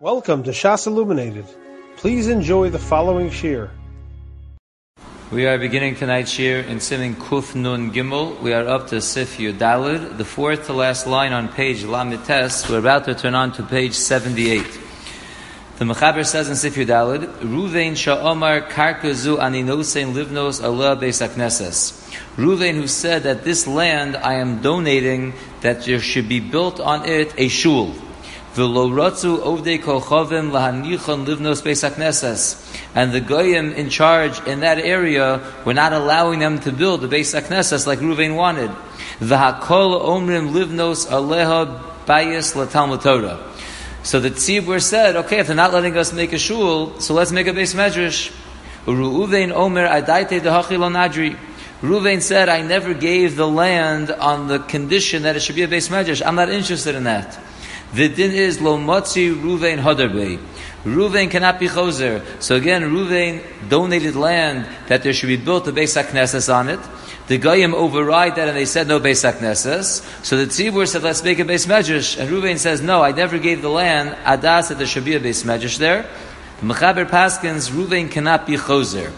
Welcome to Shas Illuminated. Please enjoy the following shiur. We are beginning tonight's shiur in Simin Kuf Nun Gimel. We are up to Sif Yudalid, the fourth to last line on page Lamites. We're about to turn on to page 78. The Mechaber says in Sif Yudalid, Ruvain Sha'omar Karkazu Aninosein Livnos Allah Beis Akneses. Ruvain who said that this land I am donating, that there should be built on it a shul. Lahanichon livnos. And the goyim in charge in that area were not allowing them to build the beis haknesses like Ruvain wanted. Livnos aleha. So the tzibur said, okay, if they're not letting us make a shul, so let's make a beis medrash. Ruvain omer said, I never gave the land on the condition that it should be a beis medrash. I'm not interested in that. The din is lo motzi Ruvain hadarbe. Ruvain cannot be choser. So again, Ruvain donated land that there should be built a Beis HaKnesses on it. The Goyim override that and they said no Beis HaKnesses. So the Tzibur said let's make a Beis Medrash. And Ruvain says no, I never gave the land. Adas that there should be a Beis Medrash there. The Mechaber Paskins, Ruvain cannot be choser.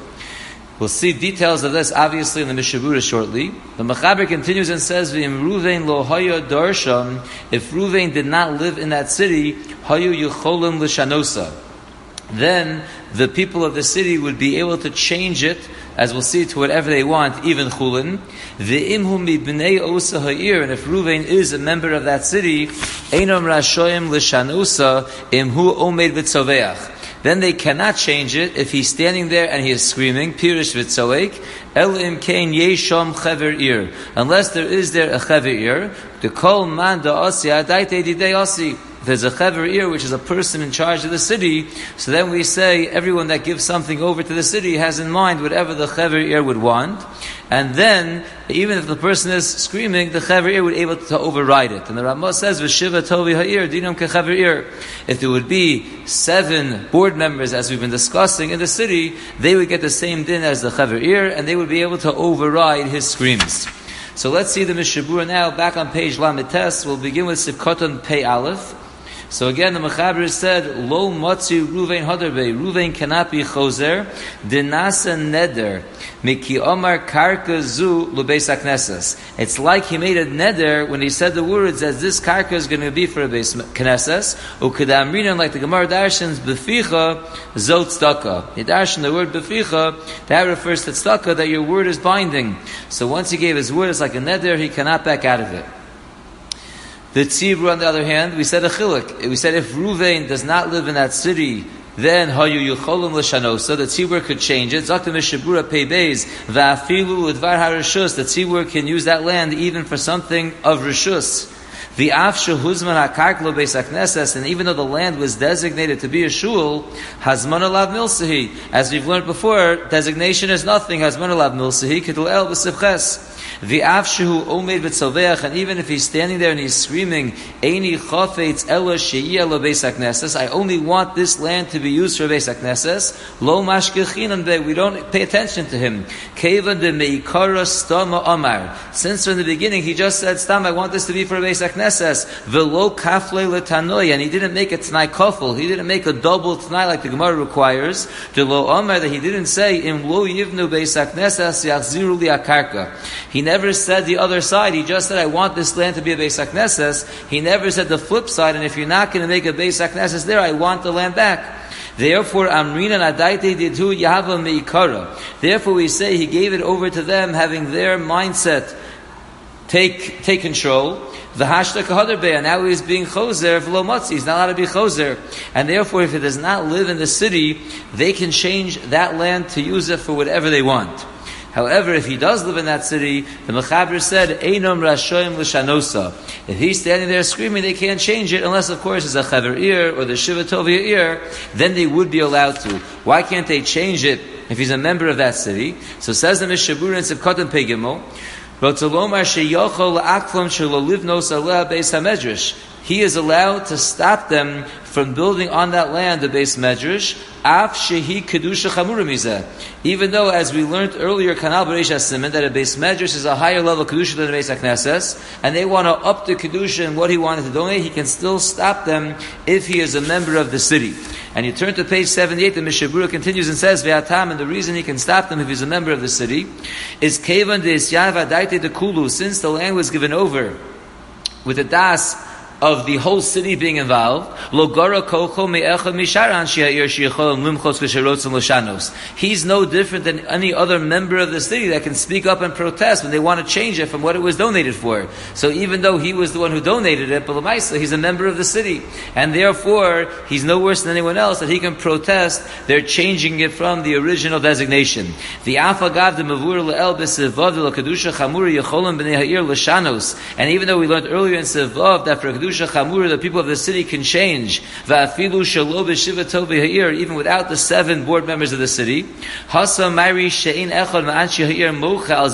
We'll see details of this obviously in the Mishabura shortly. The Mechaber continues and says, "V'im Ruvain lo haya darsham." If Ruvain did not live in that city, hayu yucholim l'shanosa. Then the people of the city would be able to change it, as we'll see, to whatever they want, even chulin. V'imhum b'nei osa ha'ir, and if Ruvain is a member of that city, einom rashoyim l'shanosa imhu omed v'tzoveach then they cannot change it if he's standing there and he is screaming, Pirish v'tzoek, El im kein yeshom chever ir. Unless there is there a chever ir, the kol man da osi adaite didei osi. There's a chever ir, which is a person in charge of the city, so then we say everyone that gives something over to the city has in mind whatever the chever ir would want, and then, even if the person is screaming, the chever ir would be able to override it. And the Ramah says, "V'shiva tovi ha'ir dinam kechever ir." If there would be seven board members, as we've been discussing in the city, they would get the same din as the chever ir, and they would be able to override his screams. So let's see the Mishabura now, back on page Lamites. We'll begin with Sivkoton Pei Aleph. So again, the Mechaber said, Lo matzi Ruvain hadarbe. Ruvain cannot be choser. Dinasa neder. Miki omar karka zu lubeis aknesses. It's like he made a neder when he said the words that this karka is going to be for a beis knesses. Ukadamrinan, like the Gemara darshans, beficha zot tzedakah. The darshan the word beficha, that refers to tzedakah, that your word is binding. So once he gave his word, it's like a neder, he cannot back out of it. The tzibur, on the other hand, we said a chilik. We said if Ruvain does not live in that city, then hayu yucholim l'shanosa. The tzibur could change it. Zakta mishabura peibeis va'afilu l'dvar harishus. The tzibur can use that land even for something of rishus. The afshu huzman hakarklo beis akneses, and even though the land was designated to be a shul, hazman alav milsahi. As we've learned before, designation is nothing. Hazman alav milsahi kedul el b'sivches. The afshu omed v'tzoveach, and even if he's standing there and he's screaming, "Eini chafetz ela sheiyah lo beis hakneses," I only want this land to be used for beis hakneses. Lo mashkechinan be. We don't pay attention to him. Kevan de meikara stama amar. Since from the beginning he just said, "Stam, I want this to be for beis hakneses." Velo kafle letanoi, and he didn't make a t'nai kofel. He didn't make a double t'nai like the Gemara requires. The lo amar that he didn't say, "Im lo yivnu beis hakneses yachziru li akarka." He never said the other side. He just said, I want this land to be a Beis. He never said the flip side, and if you're not going to make a Beis there, I want the land back. Therefore, Amrina Nadaite Didu Yahava Meikara. Therefore, we say he gave it over to them, having their mindset take, take control. The hashta kahadarbe, now he's being choser v'lo matzi. He's not allowed to be choser, and therefore, if he does not live in the city, they can change that land to use it for whatever they want. However, if he does live in that city, the Mechaber said, Einom Rashoim L'shanosa. If he's standing there screaming, they can't change it, unless, of course, it's a Chaver ear or the Shiva Tovia ear, then they would be allowed to. Why can't they change it if he's a member of that city? So says the Mishabur in Sivkotan Pegimel, but to lomar sheyachol akflam shalolivnos aleh beis hamedrash he is allowed to stop them from building on that land the base medrash, af shehi kedusha chamura Even though, as we learned earlier, Kanal Beresh Asimin, that a base medrash is a higher level kedusha than a base aknesses, and they want to up the kedusha and what he wanted to donate, he can still stop them if he is a member of the city. And you turn to page 78, the Mishnah Berurah continues and says, Ve'atam, and the reason he can stop them if he's a member of the city, is kevan de daite de kulu, since the land was given over with the das of the whole city being involved. He's no different than any other member of the city that can speak up and protest when they want to change it from what it was donated for. So even though he was the one who donated it, but he's a member of the city, and therefore he's no worse than anyone else that he can protest. They're changing it from the original designation. The. And even though we learned earlier in sevav that for kedusha chamura, the people of the city can change. Va'afilu shalo b'shiva even without the seven board members of the city. Hasa mayri she'in echad ma'anshi ha'ir mocha al.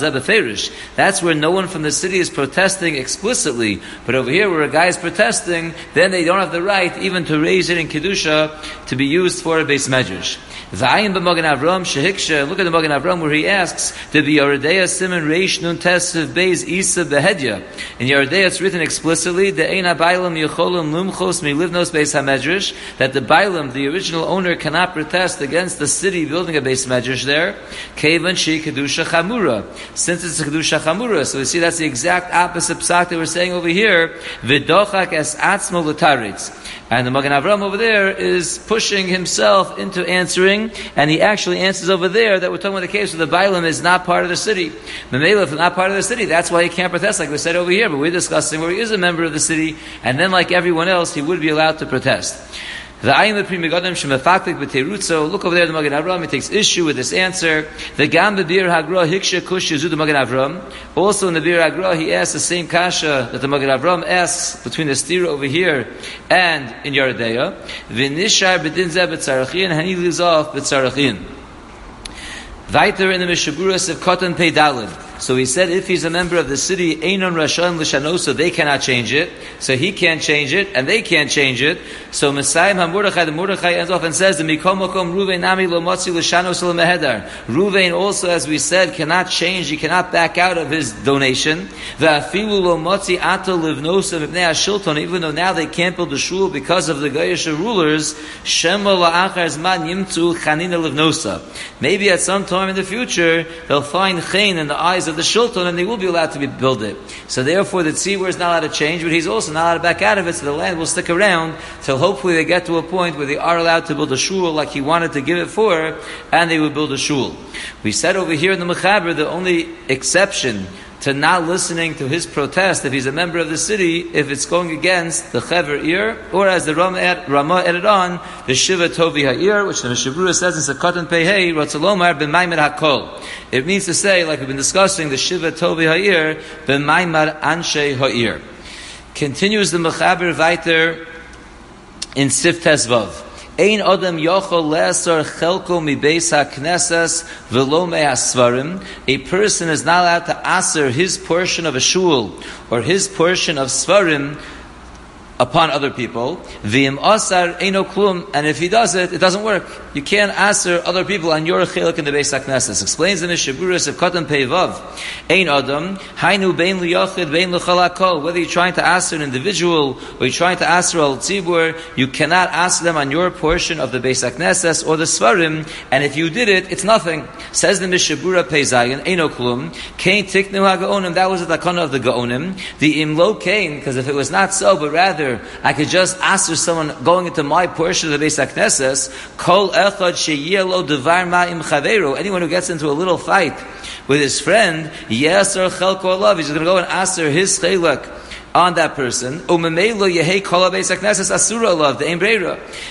That's where no one from the city is protesting explicitly. But over here, where a guy is protesting, then they don't have the right even to raise it in kedusha to be used for a base measures. V'ayin b'magen Avram shehiksha. Look at the Magen Avram where he asks, "Did the Yeridea Simon Reish Nun Tesav Beis Isa Behedya?" In Yeridea, it's written explicitly, "The Ein Bailam Yecholim Lumchos Milivnos Beis Hamedrash." That the Bailam, the original owner, cannot protest against the city building a base medrash there. Kevan Shi Kedusha Chamura. Since it's a Kedusha Chamura, so we see that's the exact opposite psak that we're saying over here. V'dochak es atzmo l'taritz. And the Magen Avram over there is pushing himself into answering, and he actually answers over there that we're talking about the case where the Bailam is not part of the city. Mamela is not part of the city, that's why he can't protest, like we said over here, but we're discussing where he is a member of the city, and then like everyone else, he would be allowed to protest. The ayin lepri megadim shemefaklik b'teirutzo. Look over there, the Magen Avram. He takes issue with this answer. The gam b'bir hagra hiksha kush yizud the Magen Avram. Also in the bir hagra, he asks the same kasha that the Magen Avram asks between the stira over here and in Yeridea. V'nishar b'din zeh b'tzarachin, and he leaves off b'tzarachin. Weiter in the Mishaburas of Kotan Peidalid. So he said if he's a member of the city, Einon Rashan Lishanosa, they cannot change it. So he can't change it, and they can't change it. So Messiah HaMordechai, the Mordechai ends off and says, the Mikomokom Ruvein Nami Lomotzi Lishanos Lemehedar. Ruvein also, as we said, cannot change, he cannot back out of his donation. Va'afilu Lomotzi Ato Livnosa Mipnei HaShilton, even though now they can't build a shul because of the Gayasha rulers, Shema La'achar Zman Yimtzu Chanina Livnosa. Maybe at some time in the future, they'll find chain in the eyes of the shulton, and they will be allowed to be build it. So therefore, the tzibur is not allowed to change, but he's also not allowed to back out of it. So the land will stick around till hopefully they get to a point where they are allowed to build a shul like he wanted to give it for, and they will build a shul. We said over here in the mechaber the only exception to not listening to his protest if he's a member of the city, if it's going against the Chever ear, or as the Rama, added on, the Shiva Tovi Ha'ir, which the Mishabura says in Sakatan Pehei, Ratzalomar ben Maimar HaKol. It means to say, like we've been discussing, the Shiva Tovi Ha'ir, ben Maimar Anshe Ha'ir. Continues the Mechaber Weiter in Sif Tezvav. Ein Adam Leser Chelko Velo A person is not allowed to answer his portion of a shul or his portion of Svarim upon other people. V'im asar eno klum, and if he does it, it doesn't work. You can't answer other people on your chelik in the Beis HaKnesses. Explains in the Shaburis of Katan Peivav. Ein adam, hainu bein liyachid, bein l'chalakol. Whether you're trying to answer an individual, or you're trying to answer al tzibur, you cannot answer them on your portion of the Beis HaKnesses or the Svarim, and if you did it, it's nothing. Says the Mishabura Peizayin, eno klum, kain tiknu ha that was the takana of the gaonim. The imlo kain, because if it was not so, but rather I could just ask for someone going into my portion of the Beis HaKnesses, Kol echad sheyelo devar ma'im chaveru, anyone who gets into a little fight with his friend, Yeser chelko love, he's going to go and ask her his chelak on that person.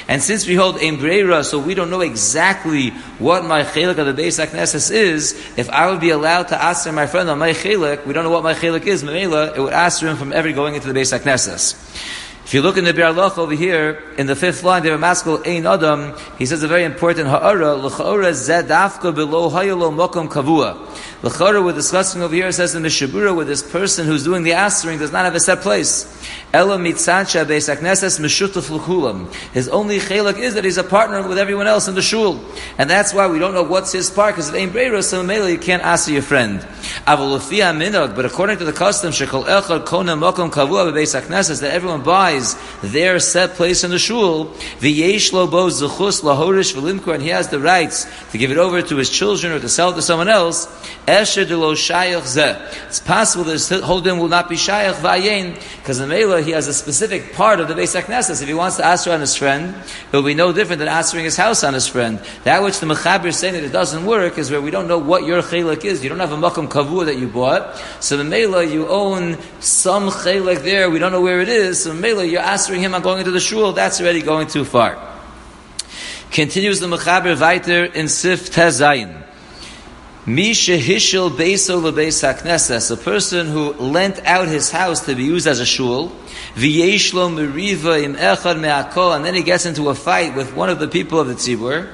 And since we hold Embrera, so we don't know exactly what my chelik of the Beis HaKnesses is, if I would be allowed to ask my friend on my chelik, we don't know what my chelik is, it would ask him from ever going into the Beis HaKnesses. If you look in the Bir over here, in the fifth line, the Ramaskal Ein Adam, he says a very important ha'ara, l'cha'ara zed dafka below hayalo mokom kavua. L'cha'ara, we're discussing over here, says in the Shabura, where this person who's doing the answering does not have a set place. Ela mitzacha beis akneses meshutuf l'chulam. His only chelak is that he's a partner with everyone else in the shul. And that's why we don't know what's his part, because it ain't brera, so mele you can't ask your friend. Avalufia minag, but according to the custom, shekol echad kona mokom kavua beis akneses, that everyone buys their set place in the shul, v'yesh lo bo zechus lahorish v'limkor, and he has the rights to give it over to his children or to sell it to someone else, esher de lo shayach zeh. It's possible that his whole will not be shayach v'ayin, because in Mela he has a specific part of the Beis HaKnesses. If he wants to answer on his friend, it will be no different than answering his house on his friend. That which the Mechaber is saying that it doesn't work is where we don't know what your chelik is. You don't have a makom kavua that you bought. So the Mela, you own some chelik there, we don't know where it is. So Mela, you're answering him on going into the shul, that's already going too far. Continues the Mechaber weiter in Sif Tezayin. Misha Hishel Beso Lebeis HaKnesses, a person who lent out his house to be used as a shul, V'yeshlo Meriva Im Echad Me'akol, and then he gets into a fight with one of the people of the Tzibur,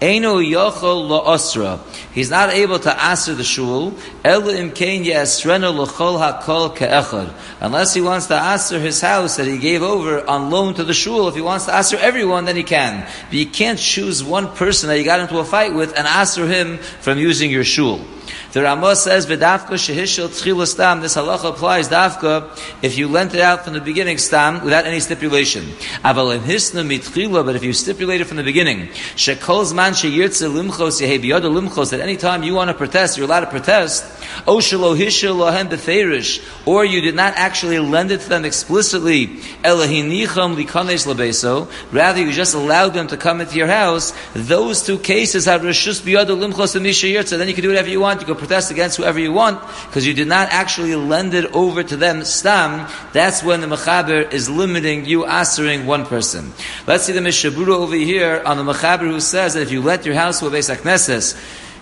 Eino Yochol Lo He's not able to answer the shul. Elu imkein yasrenu l'chol hakol ke'echad. Unless he wants to answer his house that he gave over on loan to the shul. If he wants to answer everyone, then he can. But you can't choose one person that you got into a fight with and answer him from using your shul. The Ramah says, "V'dafka shehishel tchila stam." This halacha applies dafka if you lent it out from the beginning stam without any stipulation. Aval hisna mitchila, but if you stipulate it from the beginning, shekol zman sheyirtze limchos yehei limchos. At any time you want to protest, you're allowed to protest. O shelo hishel lohem beferish, or you did not actually lend it to them explicitly. Elahinicham likanes lebeso. Rather, you just allowed them to come into your house. Those two cases have reshus biyad limchos and misha Then you can do whatever you want. You can protest against whoever you want because you did not actually lend it over to them stam. That's when the mechaber is limiting you answering one person. Let's see the mishabura over here on the mechaber who says that if you let your house to a akneses,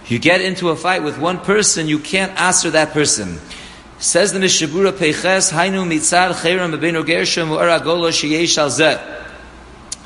you get into a fight with one person, you can't answer that person. Says the Mishabura Peiches, Hainu mitzar chayram bebeno gershom u'ara golo sheyesh al.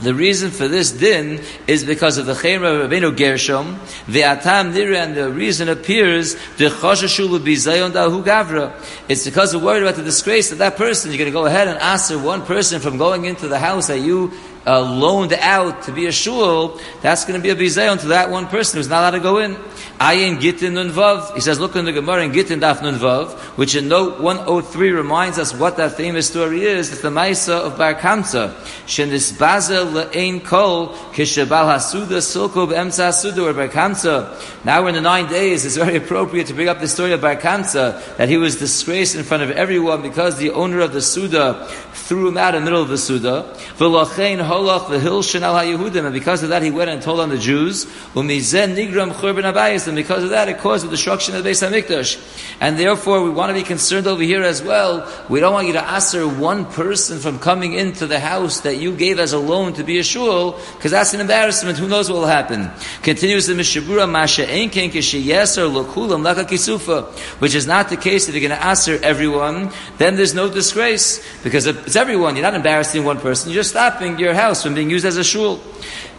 The reason for this din is because of the Chayra Rabbeinu Gershom, the Atam Nira, and the reason appears, the Choshashulu Bizayon Dahu Gavra. It's because we're worried about the disgrace of that person. You're going to go ahead and answer one person from going into the house that you uh, loaned out to be a shul, that's going to be a bizayon to that one person who's not allowed to go in. Ayin Gittin Nun Vav. He says, look in the Gemara in Gittin Daf Nun Vav, which in note 103 reminds us what that famous story is. It's the Maisa of Bar Kamsa. Shenis Bazel Le'ein Kol Kishabal Hasuda Silko B'emsa Hasuda or Bar Kamsa. Now we're in the nine days. It's very appropriate to bring up the story of Bar Kamsa, that he was disgraced in front of everyone because the owner of the Suda threw him out in the middle of the Suda. V'lachein holach v'hilshin al ha-Yehudim. And because of that, he went and told on the Jews. U'mizen nigram churban abayis and because of that it caused the destruction of the Beis HaMikdash. And therefore we want to be concerned over here as well. We don't want you to answer one person from coming into the house that you gave as a loan to be a shul, because that's an embarrassment. Who knows what will happen? Continues the Mishabura, Masha Enken Kishayeser Lokulam Laka Kisufa, which is not the case if you're going to answer everyone, then there's no disgrace, because it's everyone. You're not embarrassing one person, you're stopping your house from being used as a shul.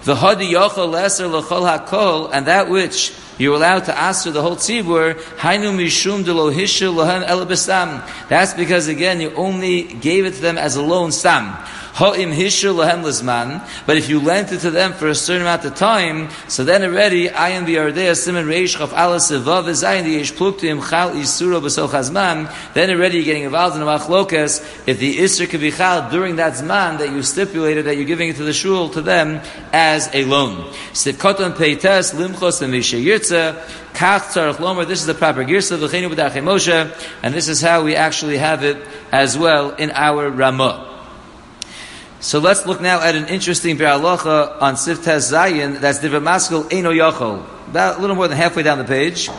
The hadi yochel leser l'chol hakol, and that which you're allowed to answer the whole tzibur, hainu mishum de lo hishil lohem el That's because again you only gave it to them as a loan stam. But if you lent it to them for a certain amount of time, so then already ayin biyardea simen reish chaf alas evav ezayin the yesh pluktim chal isuro b'sol chazman. Then already you're getting involved in a machlokas. If the isur could be chal during that zman that you stipulated that you're giving it to the shul to them as a loan. Sivkoton peites limchos lemisha yirtze. Kach tzarech lomer. This is the proper girsa v'cheinu b'dachei and this is how we actually have it as well in our Ramah. So let's look now at an interesting Bi'alacha on Siftez Zayin, that's Divrei Maskul Eino Yochol. About a little more than halfway down the page.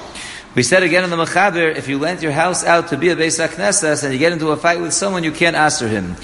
We said again in the Mechaber, if you lent your house out to be a Beis HaKnesses and you get into a fight with someone, you can't answer him.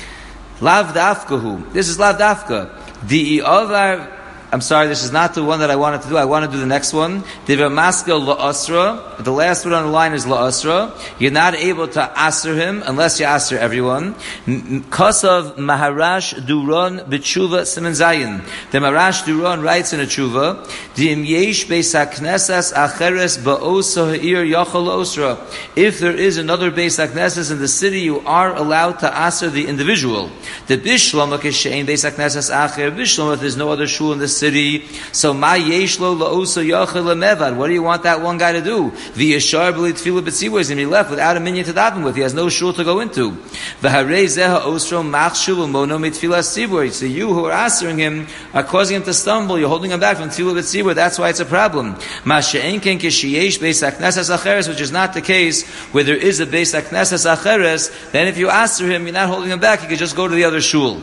Lav Dafkahu. This is Lav Dafka. Di Ovar I'm sorry, this is not the one that I wanted to do. I want to do the next one. La'asra. The last one on the line is la'asra. You're not able to answer him unless you answer everyone. Kosav Maharash Duron B'tshuva Simon Zayin. The Maharash Duron writes in a tshuva, Dim yesh beis haknesas acheres ba'osa ha'ir yachol osra. If there is another beis in the city, you are allowed to answer the individual. The bishlam beis haknesas acher. Bishlam, if there's no other shul in the city, so ma yesh lo la'osa yachol lemevad. What do you want that one guy to do? V'yashar b'li tefillah b'tzibur is going to be left without a minion to daven with. He has no shul to go into. V'harei zeha osro machshuv u'mono mitfilah tzibur. So you who are answering him are causing him to stumble. You're holding him back from tefillah b'tzibur. That's why it's a problem. Ma she'en ken kishiyesh beis haknesas acheres, which is not the case where there is a beis haknesas acheres. Then if you answer him, you're not holding him back. He can just go to the other shul.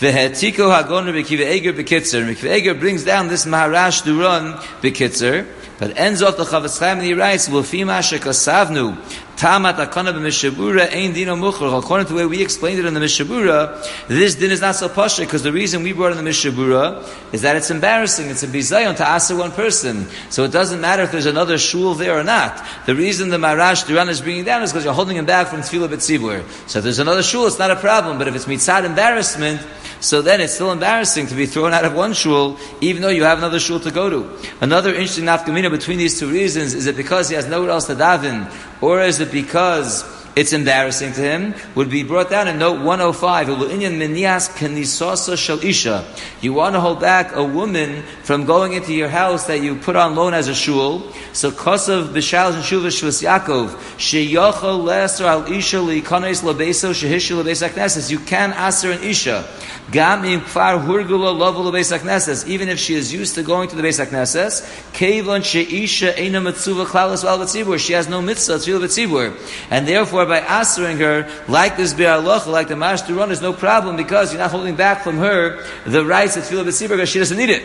V'hetiko hagon Rekiva Eger bekitzer. Rekiva Eger brings down this Maharash Duran bekitzer. But ends off the Chafetz Chaim and he writes, "L'fima shekasavnu akana b'mishabura ein dino muchar." According to the way we explained it in the Mishabura, this din is not so pasha because the reason we brought in the Mishabura is that it's embarrassing. It's a bizayon to answer one person, so it doesn't matter if there's another shul there or not. The reason the Marash Duran is bringing down is because you're holding him back from tefillah b'tzibur. So if there's another shul, it's not a problem. But if it's mitzad embarrassment so then it's still embarrassing to be thrown out of one shul, even though you have another shul to go to. Another interesting nafkamina between these two reasons is it because he has nowhere else to daven, or is it because it's embarrassing to him, would be brought down in note 105. You want to hold back a woman from going into your house that you put on loan as a shul. So kosav b'shal shuvah shvus Yaakov sheyochel leser al isha liikones labeso shehishu labes akneses. You can aser an isha. Gam im kfar hurgula lovel labes akneses. Even if she is used to going to the base akneses, kevon sheisha eina mitzuva klaus val She has no mitzvah tzvil and therefore by answering her like this be'aloch, like the Mashturon, there's no problem because you're not holding back from her the rights that tefillah b'tzibur because she doesn't need it.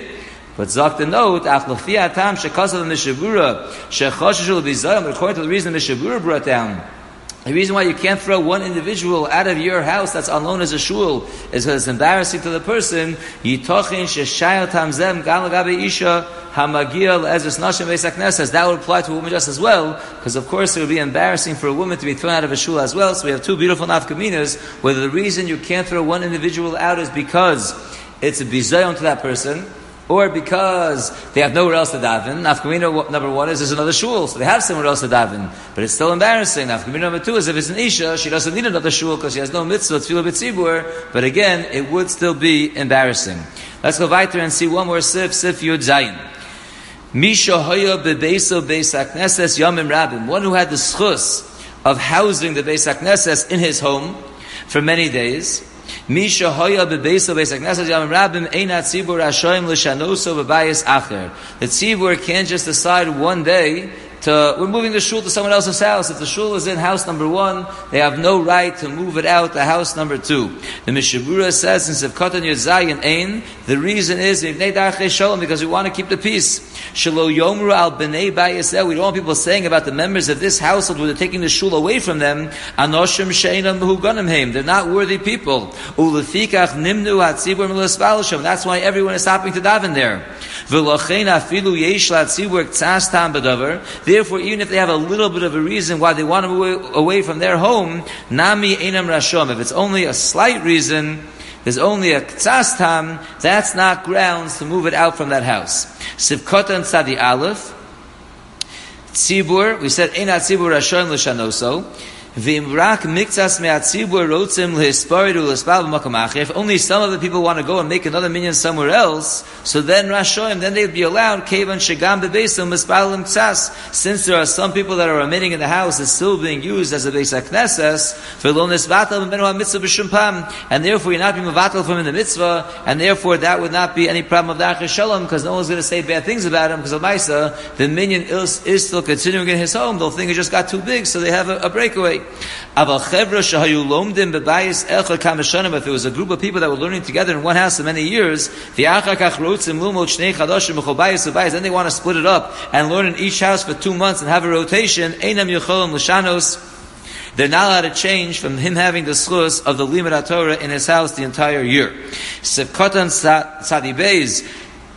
But Zok the note, Achlofia Tam Shekasav the Mishavura, Shechoshesh Bizayim, according to the reason the Mishavura brought down, the reason why you can't throw one individual out of your house that's on loan as a shul is because it's embarrassing to the person. That would apply to a woman just as well, because of course it would be embarrassing for a woman to be thrown out of a shul as well. So we have two beautiful nafkaminas, where the reason you can't throw one individual out is because it's a bizayon to that person, or because they have nowhere else to daven. Nafkamina number one is there's another shul, so they have somewhere else to daven, but it's still embarrassing. Nafkamina number two is if it's an isha, she doesn't need another shul because she has no mitzvah tefillah b'tzibur. But again, it would still be embarrassing. Let's go weiter and see one more sif, sif yud zayin. Misha hoya bebeso beis akneses yamim rabim. One who had the schus of housing the beis akneses in his home for many days. Misha hoya bebeso beis akneses yamim rabim einat tzibur ashoim l'shanoso bebayis acher. The tzibur can't just decide one day to, we're moving the shul to someone else's house. If the shul is in house number one, they have no right to move it out to house number two. The Mishabura says in Sevkatan Yerzayin Ein, the reason is because we want to keep the peace. Shalo Yomru al Bnei Bayisel. We don't want people saying about the members of this household where they're taking the shul away from them. Anoshim Sheinam Huganim They're not worthy people. Ulefikach Nimnu. That's why everyone is stopping to daven there. V'lochein afilu tam. Therefore, even if they have a little bit of a reason why they want to move away from their home, nami enam rashom. If it's only a slight reason, there's only a ktsas that's not grounds to move it out from that house. Sivkotan tzadi aleph, tzibur, we said, enat tzibur rashom l'shanoso, If only some of the people want to go and make another minyan somewhere else, so then Rashoim, then they'd be allowed. Since there are some people that are remaining in the house is still being used as a beis knesses, v'lo nisvatal b'menu mitzvah b'shumpam, and therefore you're not being mevatal from in the mitzvah, and therefore that would not be any problem of the shalom, because no one's going to say bad things about him, because of Maisa, the minyan is, still continuing in his home, the thing it just got too big, so they have a, a breakaway. If there was a group of people that were learning together in one house for many years, then they want to split it up and learn in each house for two months and have a rotation. They're not allowed to change from him having the schus of the limit Torah in his house the entire year.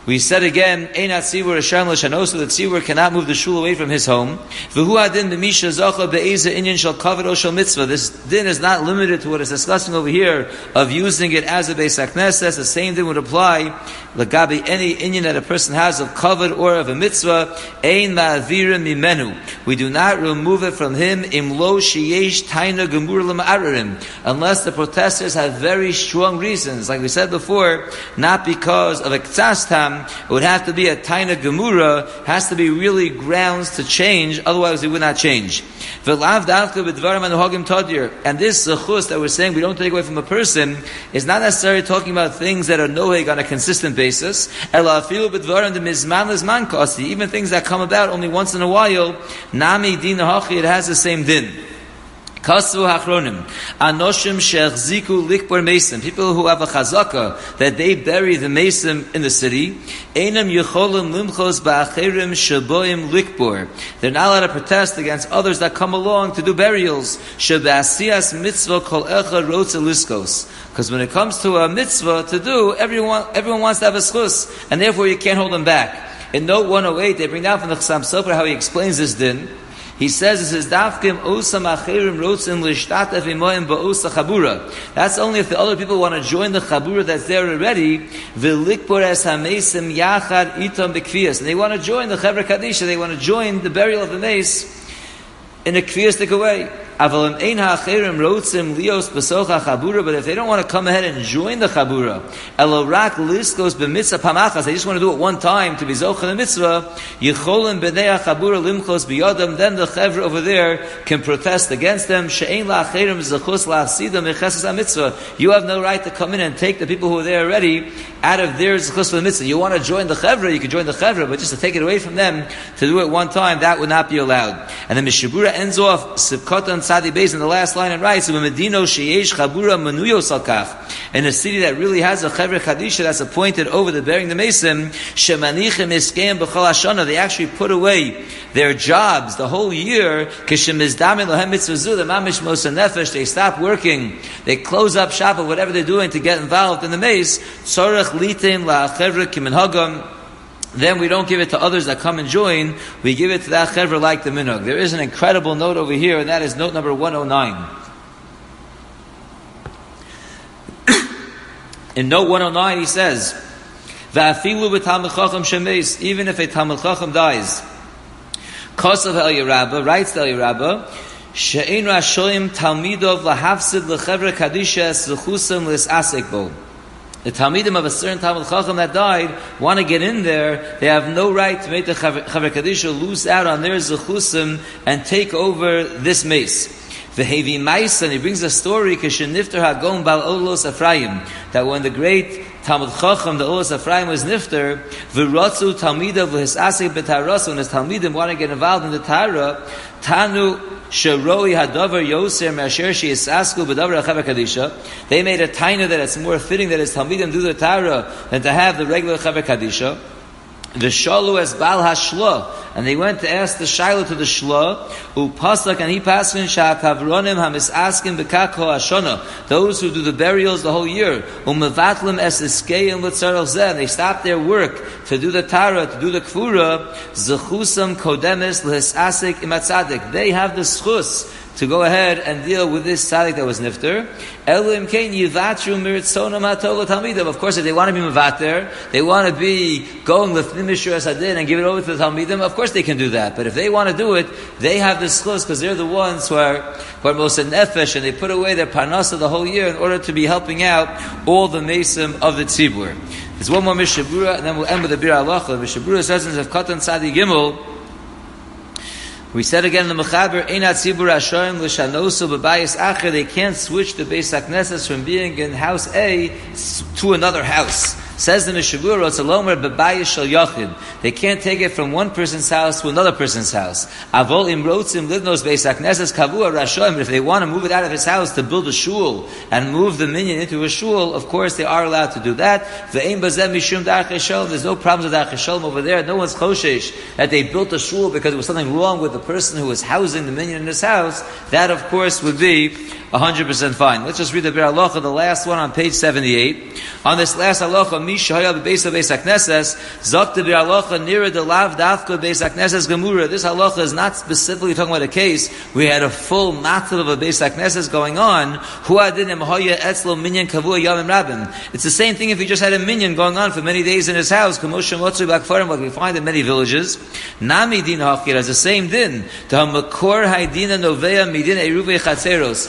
We said again, Einat Tzibur Hashem L'Shanosu, that Tzibur cannot move the shul away from his home. V'hu adin b'misha zacha be'eza inyan shal kavod o shal mitzvah. This din is not limited to what is discussing over here of using it as a Beis HaKnesses. The same thing would apply Lagabi any inyan that a person has of kavod or of a mitzvah. Ein ma'avirim mimenu. We do not remove it from him im lo sheyesh taina gemur l'ma'ararim. Unless the protesters have very strong reasons. Like we said before, not because of a ktsastam, it would have to be a taina gemura, has to be really grounds to change, otherwise it would not change. And this zechus that we're saying we don't take away from a person is not necessarily talking about things that are noheg on a consistent basis. Even things that come about only once in a while, nami din it has the same din. Kasu hachronim, anoshim shechziku likbor mason, people who have a chazaka that they bury the mason in the city, enam yecholim limchos ba'acherim shaboim likbor. They're not allowed to protest against others that come along to do burials. Shabasias mitzvah kol echa liskos. Because when it comes to a mitzvah to do, everyone, everyone wants to have a schus, and therefore you can't hold them back. In note 108, they bring down from the Chassam Sofer how he explains this din. He says it says dafkim osam achirim rotzin lishtatef imoyim ba'osa chabura. That's only if the other people want to join the chabura that's there already. V'likbor es hamesim yachad itam bekvias. And they want to join the chevra kadisha. They want to join the burial of the mace in a kviastic way. But if they don't want to come ahead and join the chabura, elorak liskos b'mitzvah pamachas, they just want to do it one time to be zocha the mitzvah, yicholim b'nei chabura limchos b'yodam, then the chevra over there can protest against them, she'ein la'acherim zechus la'asidam echesas mitzvah. You have no right to come in and take the people who are there already out of their zechus the mitzvah. You want to join the chevra, you can join the chevra, but just to take it away from them, to do it one time, that would not be allowed. And the Mishabura ends off, Sibkotan Tzadi Beis in the last line and writes. In a city that really has a chevre chadisha that's appointed over the bearing the mason. They actually put away their jobs the whole year. They stop working. They close up shop or whatever they're doing to get involved in the mace. La then we don't give it to others that come and join. We give it to that chevra like the minhag. There is an incredible note over here, and that is note number 109. In note 109, he says. Even if a talmid chacham dies, Kosav El Yerabba writes El Yerabba, "She'ein rashoim talmidov lahafsid lechevra kadisha zechusam lisasek bo." The Talmidim of a certain Talmud Chacham that died want to get in there. They have no right to make the Chaver Kadisha lose out on their zechusim and take over this mace. The Hevi Mais, and he brings a story, Kishenifter Hagon Bal Olos Ephraim, that when the great Talmud Chacham, the Olos Ephraim was nifter, V'rotzu Talmidav V'hisasik B'taras, when his Talmidim want to get involved in the Tara, Tanu Sharoi Hadavar Yoser Masher Shiasasku B'Davar Achav Kadisha. They made a taina that it's more fitting that his Talmidim do the Tara than to have the regular Chaver Kadisha. The Shalu as Bal Hashla, and they went to ask the Shiloh to the Shla, who pasak and he paskin shakavronim askin bekakho ashona. Those who do the burials the whole year, umevatlim es eskeim litzarel They stop their work to do the tara, to do the kfura. Zechusam kodemis lehisasik imatzadik. They have the schus to go ahead and deal with this tzaddik that was nifter. Of course, if they want to be mevater, they want to be going with nimishur asadin and give it over to the talmidim. Of course, they can do that. But if they want to do it, they have this schus because they're the ones who are who are most nefesh and they put away their parnasa the whole year in order to be helping out all the mesim of the tzibur. There's one more mishabura, and then we'll end with the bir halacha. Mishabura says in Katan Sadi Gimel. We said again in the Mechaber, Einat Tzibur Hashoim L'shanosu B'bayis Acher, they can't switch the Beis HaKnesses from being in house A to another house. Says the Mishabura, it's bebayis shel. They can't take it from one person's house to another person's house. Avol im rotzim livnos beis hakneses kavua rashoim. If they want to move it out of his house to build a shul and move the minyan into a shul, of course they are allowed to do that. Mishum There's no problems with darcheshalom over there. No one's choshesh that they built a shul because there was something wrong with the person who was housing the minyan in his house. That, of course, would be 100% fine. Let's just read the Bir Alocha, the last one on page 78. On this last Alocha, misha haya bebeis beis hakneses zakte bir halacha near the lav dafka beis hakneses gemura. This halacha is not specifically talking about a case we had a full matzav of a beis hakneses going on. Hu adinim haya etzlo minyan kavua yamim rabim. It's the same thing if he just had a minyan going on for many days in his house. Kamoshim lotzu bakfarim, like we find in many villages. Nami din hachir has the same din.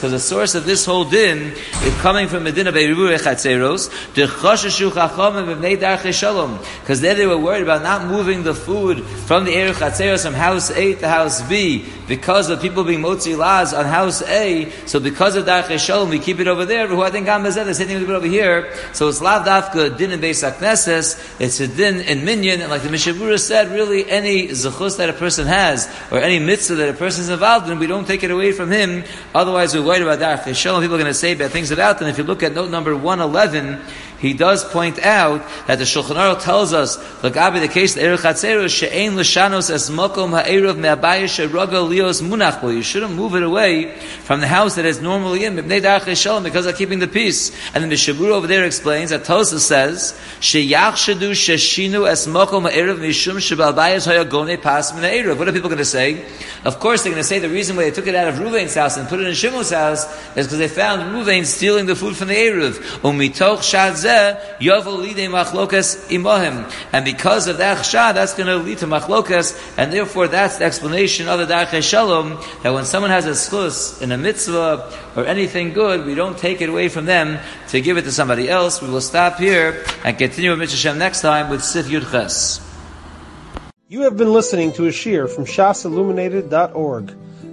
Because the source of this whole din is coming from Medina eruve chatzeros. The chashashu chachamim b'nei darche shalom. Because there they were worried about not moving the food from the eruv chatzeros from house A to house B because of people being motzi laz on house A. So because of darche shalom, we keep it over there. Who I think I'm the same thing we put over here. So it's lav dafka din in beis hakneses. It's a din in minyan, and like the Mishabura said, really any zechus that a person has or any mitzvah that a person is involved in, we don't take it away from him. Otherwise, we're worried about darche shalom. People are going to say bad things about them. If you look at note number one eleven he does point out that the Shulchan Aruch tells us, Lagabi the case the Erech Hatzeru she'ein l'shanos es mokom ha'eruv me'abayah she'roga lios munach You shouldn't move it away from the house that is normally in Shalom because of keeping the peace. And the Mishabur over there explains that Tosa says sheyachshadu sheshinu es mokom ha'eruv mishum she'balbayas hayagone pas min ha'eruv. What are people going to say? Of course, they're going to say the reason why they took it out of Ruvain's house and put it in Shimon's house is because they found Ruvain stealing the food from the eruv. Umitoch shad and because of that chshad, that's going to lead to machlokas, and therefore that's the explanation of the Darche Shalom, that when someone has a slus in a mitzvah or anything good, we don't take it away from them to give it to somebody else. We will stop here and continue with Mitzvah next time with Sif Yud Ches. You have been listening to a shiur from shasilluminated.org.